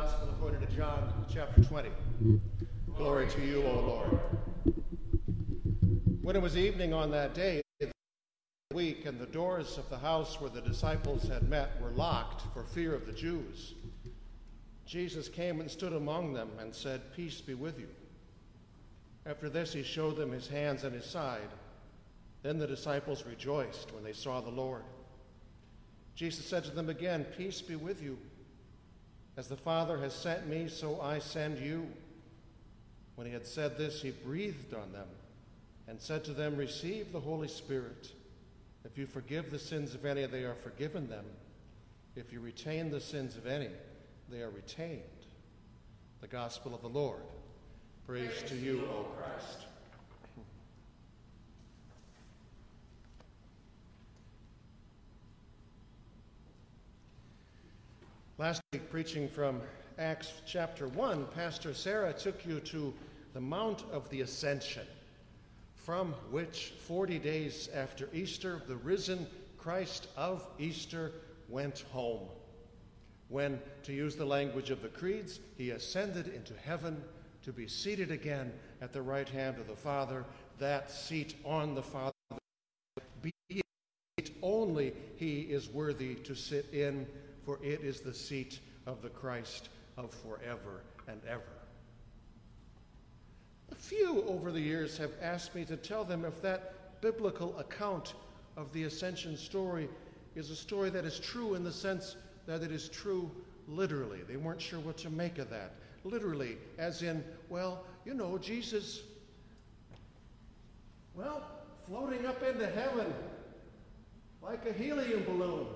Gospel according to John, chapter 20. Glory to you, O Lord. When it was evening on that day, week, and the doors of the house where the disciples had met were locked for fear of the Jews, Jesus came and stood among them and said, Peace be with you. After this, he showed them his hands and his side. Then the disciples rejoiced when they saw the Lord. Jesus said to them again, Peace be with you. As the Father has sent me, so I send you. When he had said this, he breathed on them and said to them, Receive the Holy Spirit. If you forgive the sins of any, they are forgiven them. If you retain the sins of any, they are retained. The Gospel of the Lord. Praise, Praise to you, O Christ. Last week, preaching from Acts chapter 1, Pastor Sarah took you to the Mount of the Ascension, from which 40 days after Easter, the risen Christ of Easter went home. When, to use the language of the creeds, he ascended into heaven to be seated again at the right hand of the Father, that seat on the Father, be only he is worthy to sit in for it is the seat of the Christ of forever and ever. A few over the years have asked me to tell them if that biblical account of the ascension story is a story that is true in the sense that it is true literally. They weren't sure what to make of that. Literally, as in, well, you know, Jesus, well, floating up into heaven like a helium balloon.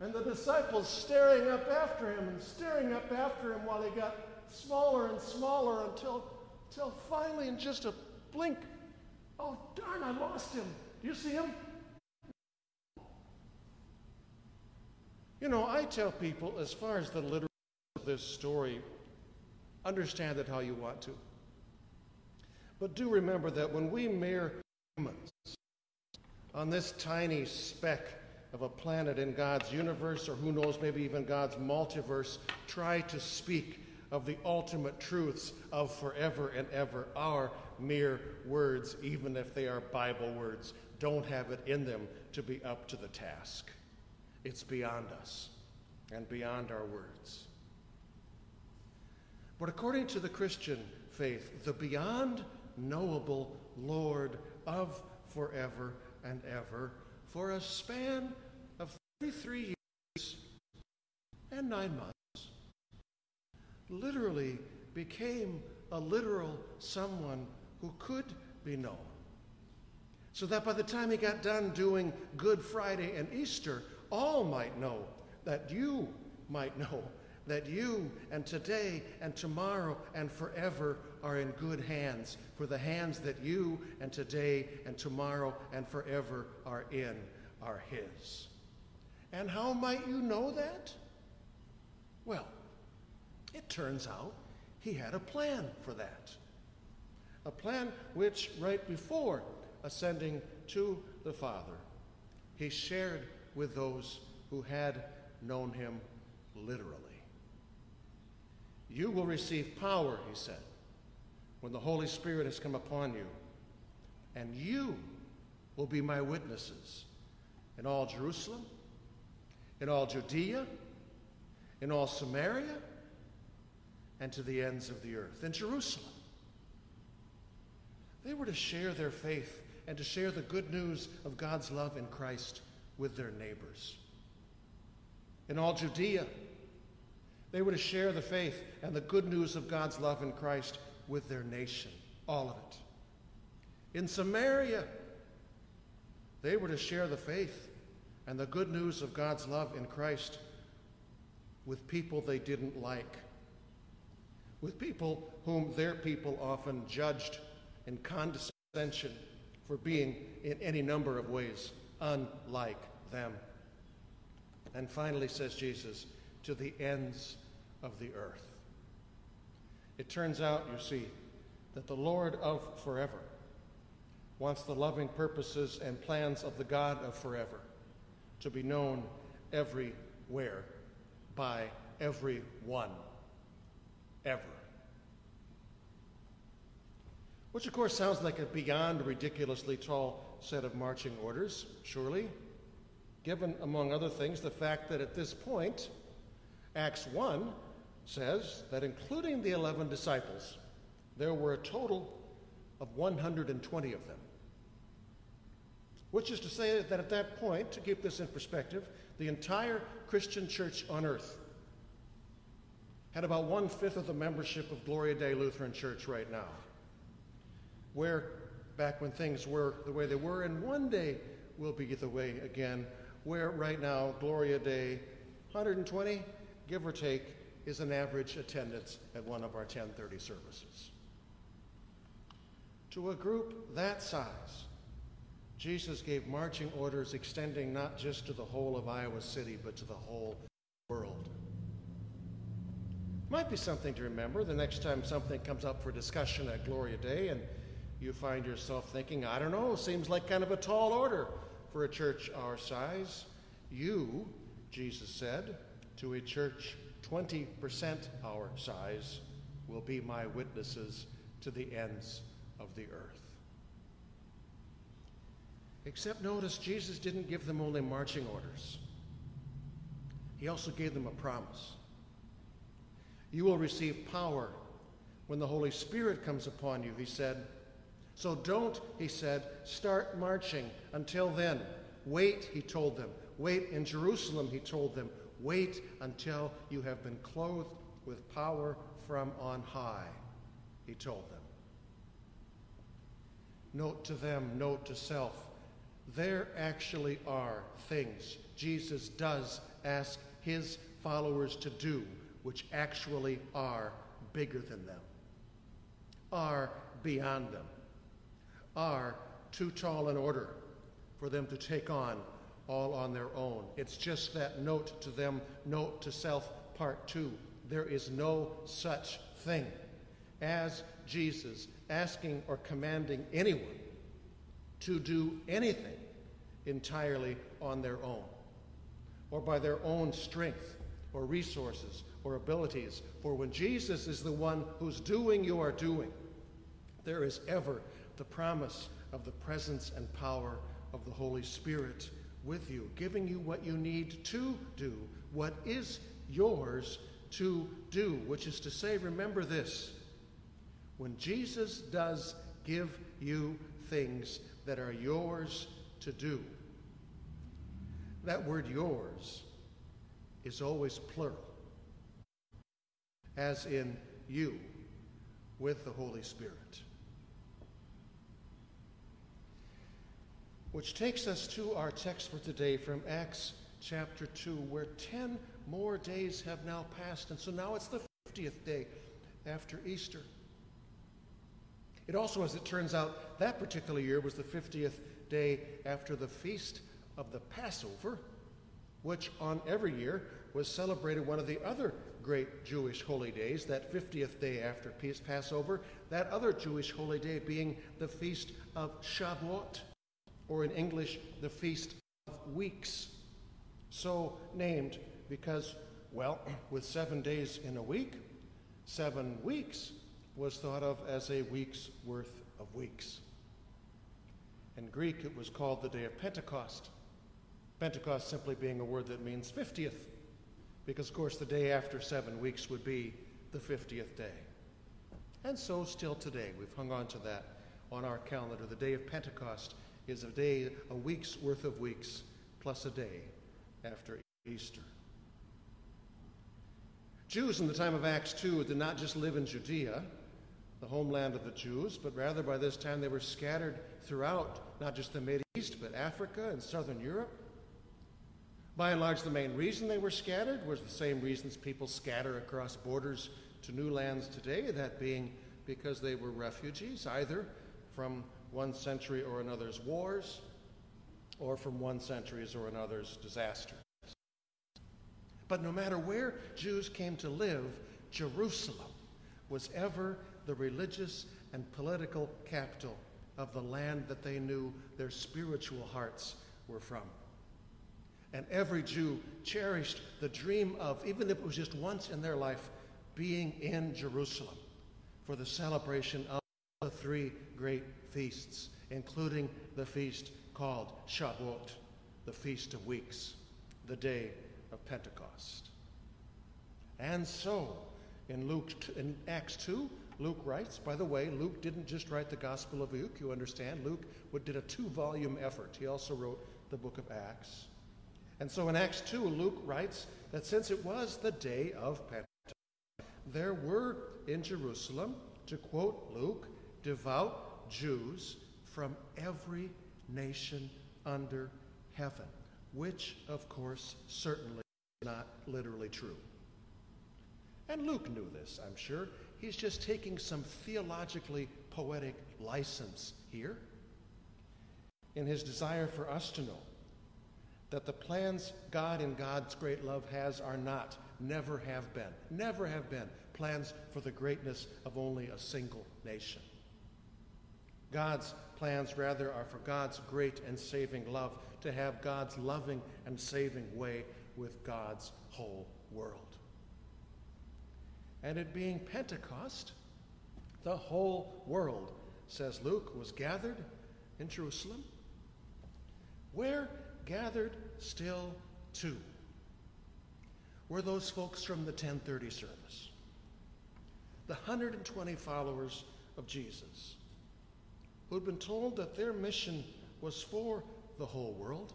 And the disciples staring up after him and staring up after him while he got smaller and smaller until, until finally, in just a blink, oh, darn, I lost him. Do you see him? You know, I tell people, as far as the literal of this story, understand it how you want to. But do remember that when we mere humans on this tiny speck of a planet in God's universe, or who knows, maybe even God's multiverse, try to speak of the ultimate truths of forever and ever. Our mere words, even if they are Bible words, don't have it in them to be up to the task. It's beyond us and beyond our words. But according to the Christian faith, the beyond knowable Lord of forever and ever for a span of 33 years and nine months, literally became a literal someone who could be known. So that by the time he got done doing Good Friday and Easter, all might know that you might know that you and today and tomorrow and forever are in good hands, for the hands that you and today and tomorrow and forever are in are His. And how might you know that? Well, it turns out He had a plan for that. A plan which, right before ascending to the Father, He shared with those who had known Him literally. You will receive power, he said, when the Holy Spirit has come upon you, and you will be my witnesses in all Jerusalem, in all Judea, in all Samaria, and to the ends of the earth. In Jerusalem, they were to share their faith and to share the good news of God's love in Christ with their neighbors. In all Judea, they were to share the faith and the good news of God's love in Christ with their nation, all of it. In Samaria, they were to share the faith and the good news of God's love in Christ with people they didn't like, with people whom their people often judged in condescension for being, in any number of ways, unlike them. And finally, says Jesus, to the ends of the earth. It turns out, you see, that the Lord of forever wants the loving purposes and plans of the God of forever to be known everywhere by everyone ever. Which, of course, sounds like a beyond ridiculously tall set of marching orders, surely, given, among other things, the fact that at this point, Acts 1 says that including the 11 disciples, there were a total of 120 of them. Which is to say that at that point, to keep this in perspective, the entire Christian church on earth had about one fifth of the membership of Gloria Dei Lutheran Church right now. Where, back when things were the way they were, and one day will be the way again, where right now Gloria Dei, 120, give or take, is an average attendance at one of our 1030 services. To a group that size, Jesus gave marching orders extending not just to the whole of Iowa City, but to the whole world. Might be something to remember the next time something comes up for discussion at Gloria Dei and you find yourself thinking, I don't know, seems like kind of a tall order for a church our size. You, Jesus said, to a church 20% our size, will be my witnesses to the ends of the earth. Except notice, Jesus didn't give them only marching orders, He also gave them a promise. You will receive power when the Holy Spirit comes upon you, He said. So don't, He said, start marching until then. Wait, He told them. Wait in Jerusalem, He told them. Wait until you have been clothed with power from on high, He told them. Note to them, note to self, there actually are things Jesus does ask his followers to do which actually are bigger than them, are beyond them, are too tall an order for them to take on all on their own. It's just that note to them, note to self, part two. There is no such thing as Jesus asking or commanding anyone to do anything entirely on their own or by their own strength or resources or abilities. For when Jesus is the one who's doing, you are doing. There is ever the promise of the presence and power of the Holy Spirit with you, giving you what you need to do, what is yours to do, which is to say, remember this when Jesus does give you things that are yours to do, that word yours is always plural, as in you with the Holy Spirit. Which takes us to our text for today from Acts chapter 2, where 10 more days have now passed. And so now it's the 50th day after Easter. It also, as it turns out, that particular year was the 50th day after the feast of the Passover, which on every year was celebrated one of the other great Jewish holy days, that 50th day after Passover, that other Jewish holy day being the feast of Shavuot, or in English, the feast of weeks. So named because, well, with seven days in a week, seven weeks was thought of as a week's worth of weeks. In Greek, it was called the day of Pentecost. Pentecost simply being a word that means 50th, because, of course, the day after seven weeks would be the 50th day. And so, still today, we've hung on to that on our calendar. The day of Pentecost is a day, a week's worth of weeks, plus a day after Easter. Jews in the time of Acts 2 did not just live in Judea, the homeland of the Jews, but rather by this time they were scattered throughout not just the Middle East, but Africa and southern Europe. By and large, the main reason they were scattered was the same reasons people scatter across borders to new lands today, that being because they were refugees, either from one century or another's wars or from one century's or another's disasters. But no matter where Jews came to live, Jerusalem was ever the religious and political capital of the land that they knew their spiritual hearts were from. And every Jew cherished the dream of, even if it was just once in their life, being in Jerusalem for the celebration of the three great feasts, including the feast called Shavuot, the Feast of Weeks, the day of Pentecost. And so, in Luke in Acts 2, Luke writes, by the way, Luke didn't just write the Gospel of Luke, you understand. Luke did a two volume effort. He also wrote the book of Acts. And so in Acts 2, Luke writes that since it was the day of Pentecost, there were in Jerusalem, to quote Luke, devout Jews from every nation under heaven, which, of course, certainly is not literally true. And Luke knew this, I'm sure. He's just taking some theologically poetic license here in his desire for us to know that the plans God in God's great love has are not, never have been, never have been plans for the greatness of only a single nation. God's plans, rather, are for God's great and saving love, to have God's loving and saving way with God's whole world. And it being Pentecost, the whole world, says Luke, was gathered in Jerusalem. Where gathered still two were those folks from the 1030 service, the 120 followers of Jesus, who'd been told that their mission was for the whole world,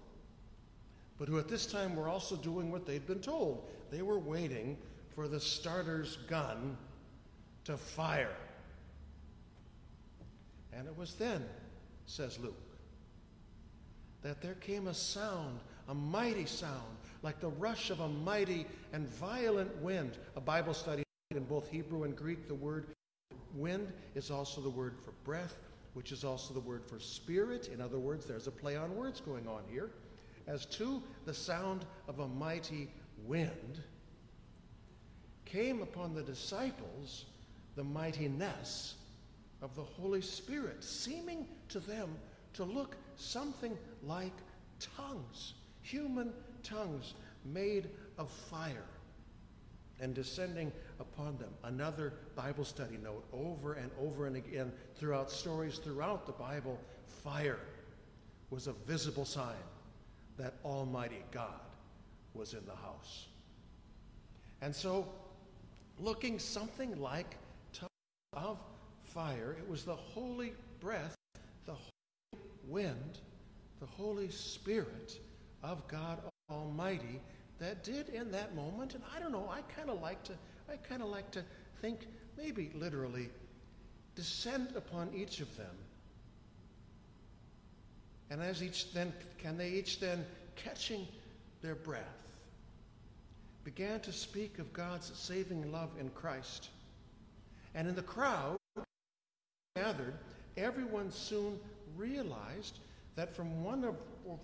but who at this time were also doing what they'd been told. They were waiting for the starter's gun to fire. And it was then, says Luke, that there came a sound, a mighty sound, like the rush of a mighty and violent wind. A Bible study in both Hebrew and Greek, the word wind is also the word for breath, which is also the word for spirit. In other words, there's a play on words going on here. As to the sound of a mighty wind, came upon the disciples the mightiness of the Holy Spirit, seeming to them to look something like tongues, human tongues made of fire, and descending upon them. Another Bible study note over and over and again throughout stories throughout the Bible fire was a visible sign that Almighty God was in the house. And so looking something like tongues of fire. It was the holy breath, the holy wind, the Holy Spirit of God Almighty that did in that moment. And I don't know, I kind of like to, I kind of like to think maybe literally descend upon each of them. And as each then, can they each then catching their breath began to speak of God's saving love in Christ. And in the crowd gathered, everyone soon realized that from one of,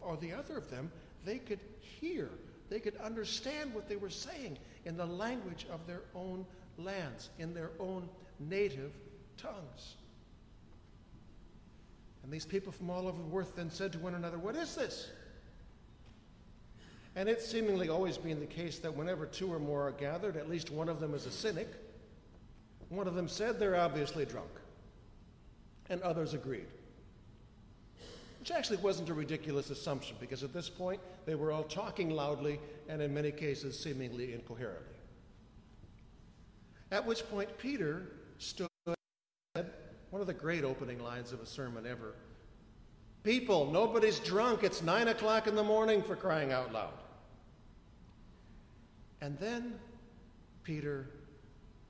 or the other of them, they could hear, they could understand what they were saying in the language of their own lands, in their own native tongues. And these people from all over the earth then said to one another, What is this? And it's seemingly always been the case that whenever two or more are gathered, at least one of them is a cynic. One of them said they're obviously drunk, and others agreed. Which actually wasn't a ridiculous assumption because at this point they were all talking loudly and in many cases seemingly incoherently. At which point Peter stood one of the great opening lines of a sermon ever People, nobody's drunk. It's nine o'clock in the morning for crying out loud. And then Peter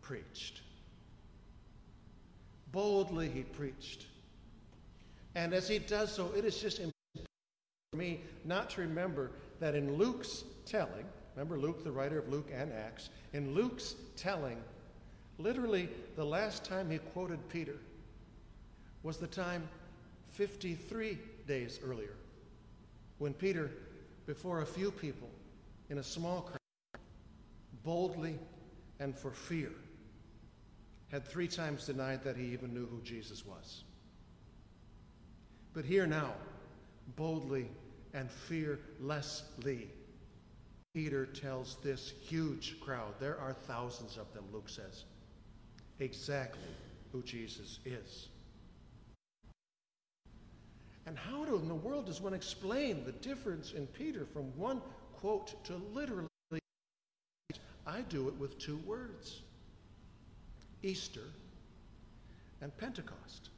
preached. Boldly he preached. And as he does so, it is just important for me not to remember that in Luke's telling, remember Luke, the writer of Luke and Acts, in Luke's telling, literally the last time he quoted Peter was the time 53 days earlier when Peter, before a few people in a small crowd, boldly and for fear, had three times denied that he even knew who Jesus was. But here now, boldly and fearlessly, Peter tells this huge crowd, there are thousands of them, Luke says, exactly who Jesus is. And how in the world does one explain the difference in Peter from one quote to literally? I do it with two words Easter and Pentecost.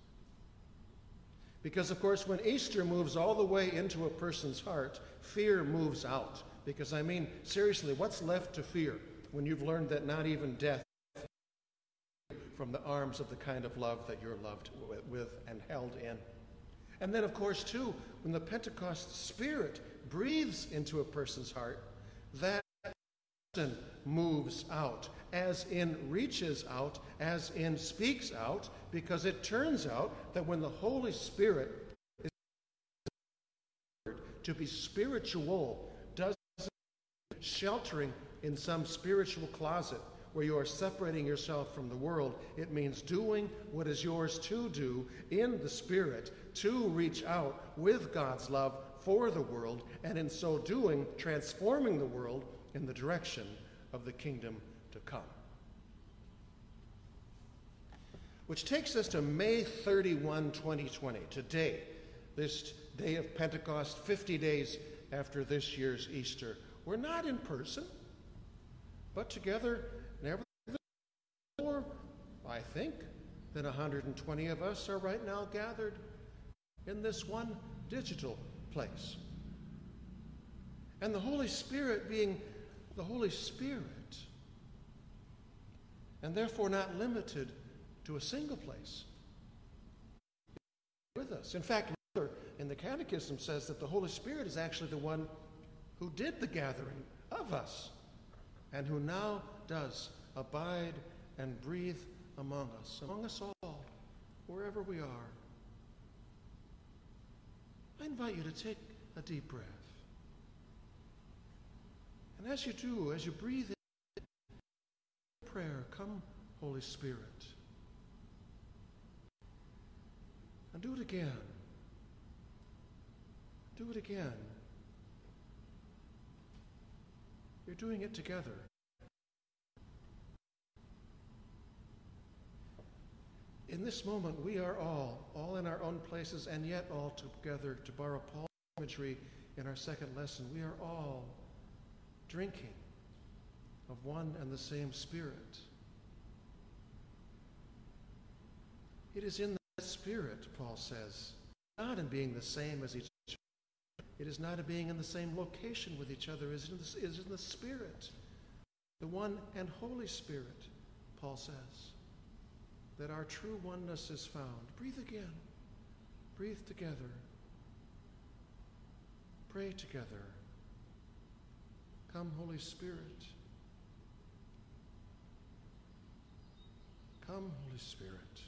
Because, of course, when Easter moves all the way into a person's heart, fear moves out. Because, I mean, seriously, what's left to fear when you've learned that not even death from the arms of the kind of love that you're loved with and held in? And then, of course, too, when the Pentecost Spirit breathes into a person's heart, that person moves out, as in reaches out, as in speaks out, because it turns out that when the Holy Spirit is to be spiritual, doesn't sheltering in some spiritual closet where you are separating yourself from the world. It means doing what is yours to do in the Spirit to reach out with God's love for the world, and in so doing, transforming the world in the direction of the kingdom to come. Which takes us to May 31, 2020, today, this day of Pentecost, 50 days after this year's Easter. We're not in person, but together, nevertheless, more, I think, than 120 of us are right now gathered in this one digital place. And the Holy Spirit being the Holy Spirit, and therefore not limited to a single place with us. In fact, Luther in the Catechism says that the Holy Spirit is actually the one who did the gathering of us and who now does abide and breathe among us, among us all, wherever we are. I invite you to take a deep breath. And as you do, as you breathe prayer, come, Holy Spirit. And do it again. Do it again. You're doing it together. In this moment, we are all, all in our own places, and yet all together, to borrow Paul's imagery in our second lesson, we are all drinking of one and the same Spirit. It is in that Spirit, Paul says, not in being the same as each other. It is not in being in the same location with each other. It is in the, Spirit, the one and Holy Spirit, Paul says that our true oneness is found. Breathe again. Breathe together. Pray together. Come, Holy Spirit. Come, Holy Spirit.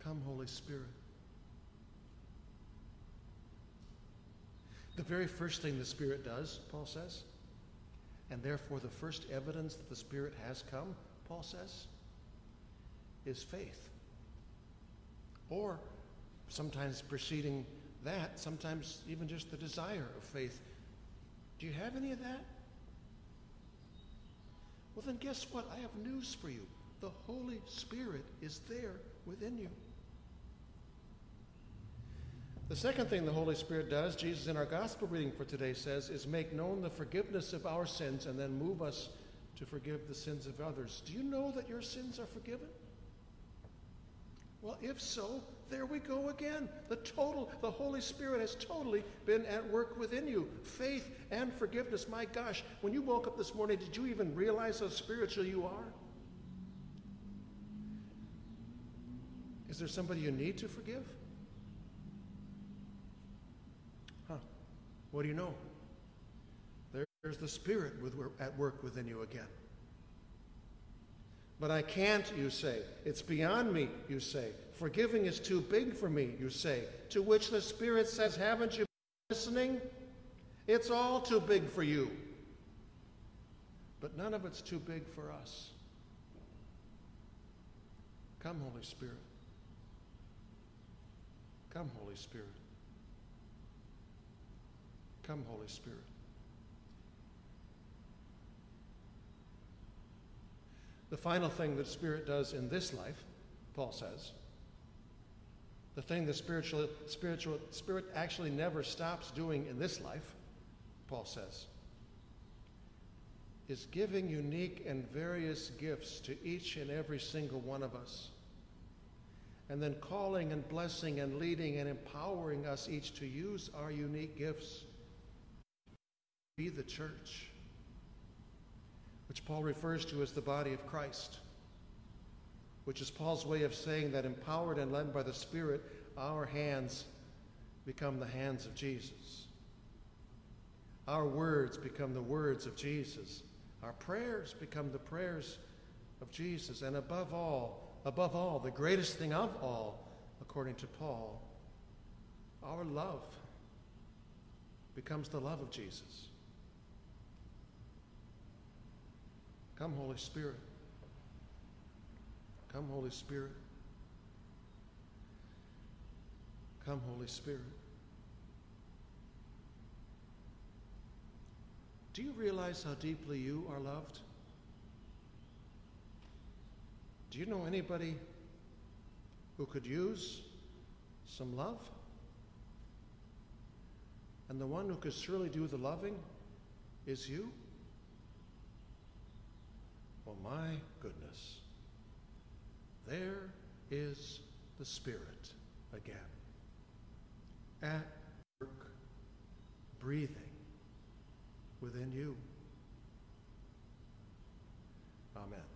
Come, Holy Spirit. The very first thing the Spirit does, Paul says, and therefore the first evidence that the Spirit has come, Paul says, is faith. Or sometimes preceding that, sometimes even just the desire of faith. Do you have any of that? Well, then guess what? I have news for you. The Holy Spirit is there within you. The second thing the Holy Spirit does, Jesus in our gospel reading for today says, is make known the forgiveness of our sins and then move us to forgive the sins of others. Do you know that your sins are forgiven? Well, if so, there we go again. The total, the Holy Spirit has totally been at work within you. Faith and forgiveness. My gosh, when you woke up this morning, did you even realize how spiritual you are? Is there somebody you need to forgive? Huh. What do you know? There's the Spirit at work within you again. But I can't, you say. It's beyond me, you say. Forgiving is too big for me, you say. To which the Spirit says, Haven't you been listening? It's all too big for you. But none of it's too big for us. Come, Holy Spirit. Come, Holy Spirit. Come, Holy Spirit. The final thing that Spirit does in this life, Paul says, the thing the spiritual, spiritual Spirit actually never stops doing in this life, Paul says, is giving unique and various gifts to each and every single one of us. And then calling and blessing and leading and empowering us each to use our unique gifts. Be the church which Paul refers to as the body of Christ, which is Paul's way of saying that empowered and led by the Spirit, our hands become the hands of Jesus. Our words become the words of Jesus. Our prayers become the prayers of Jesus. And above all, above all, the greatest thing of all, according to Paul, our love becomes the love of Jesus. Come, Holy Spirit. Come, Holy Spirit. Come, Holy Spirit. Do you realize how deeply you are loved? Do you know anybody who could use some love? And the one who could surely do the loving is you? Well, my goodness. There is the Spirit again. At work, breathing within you. Amen.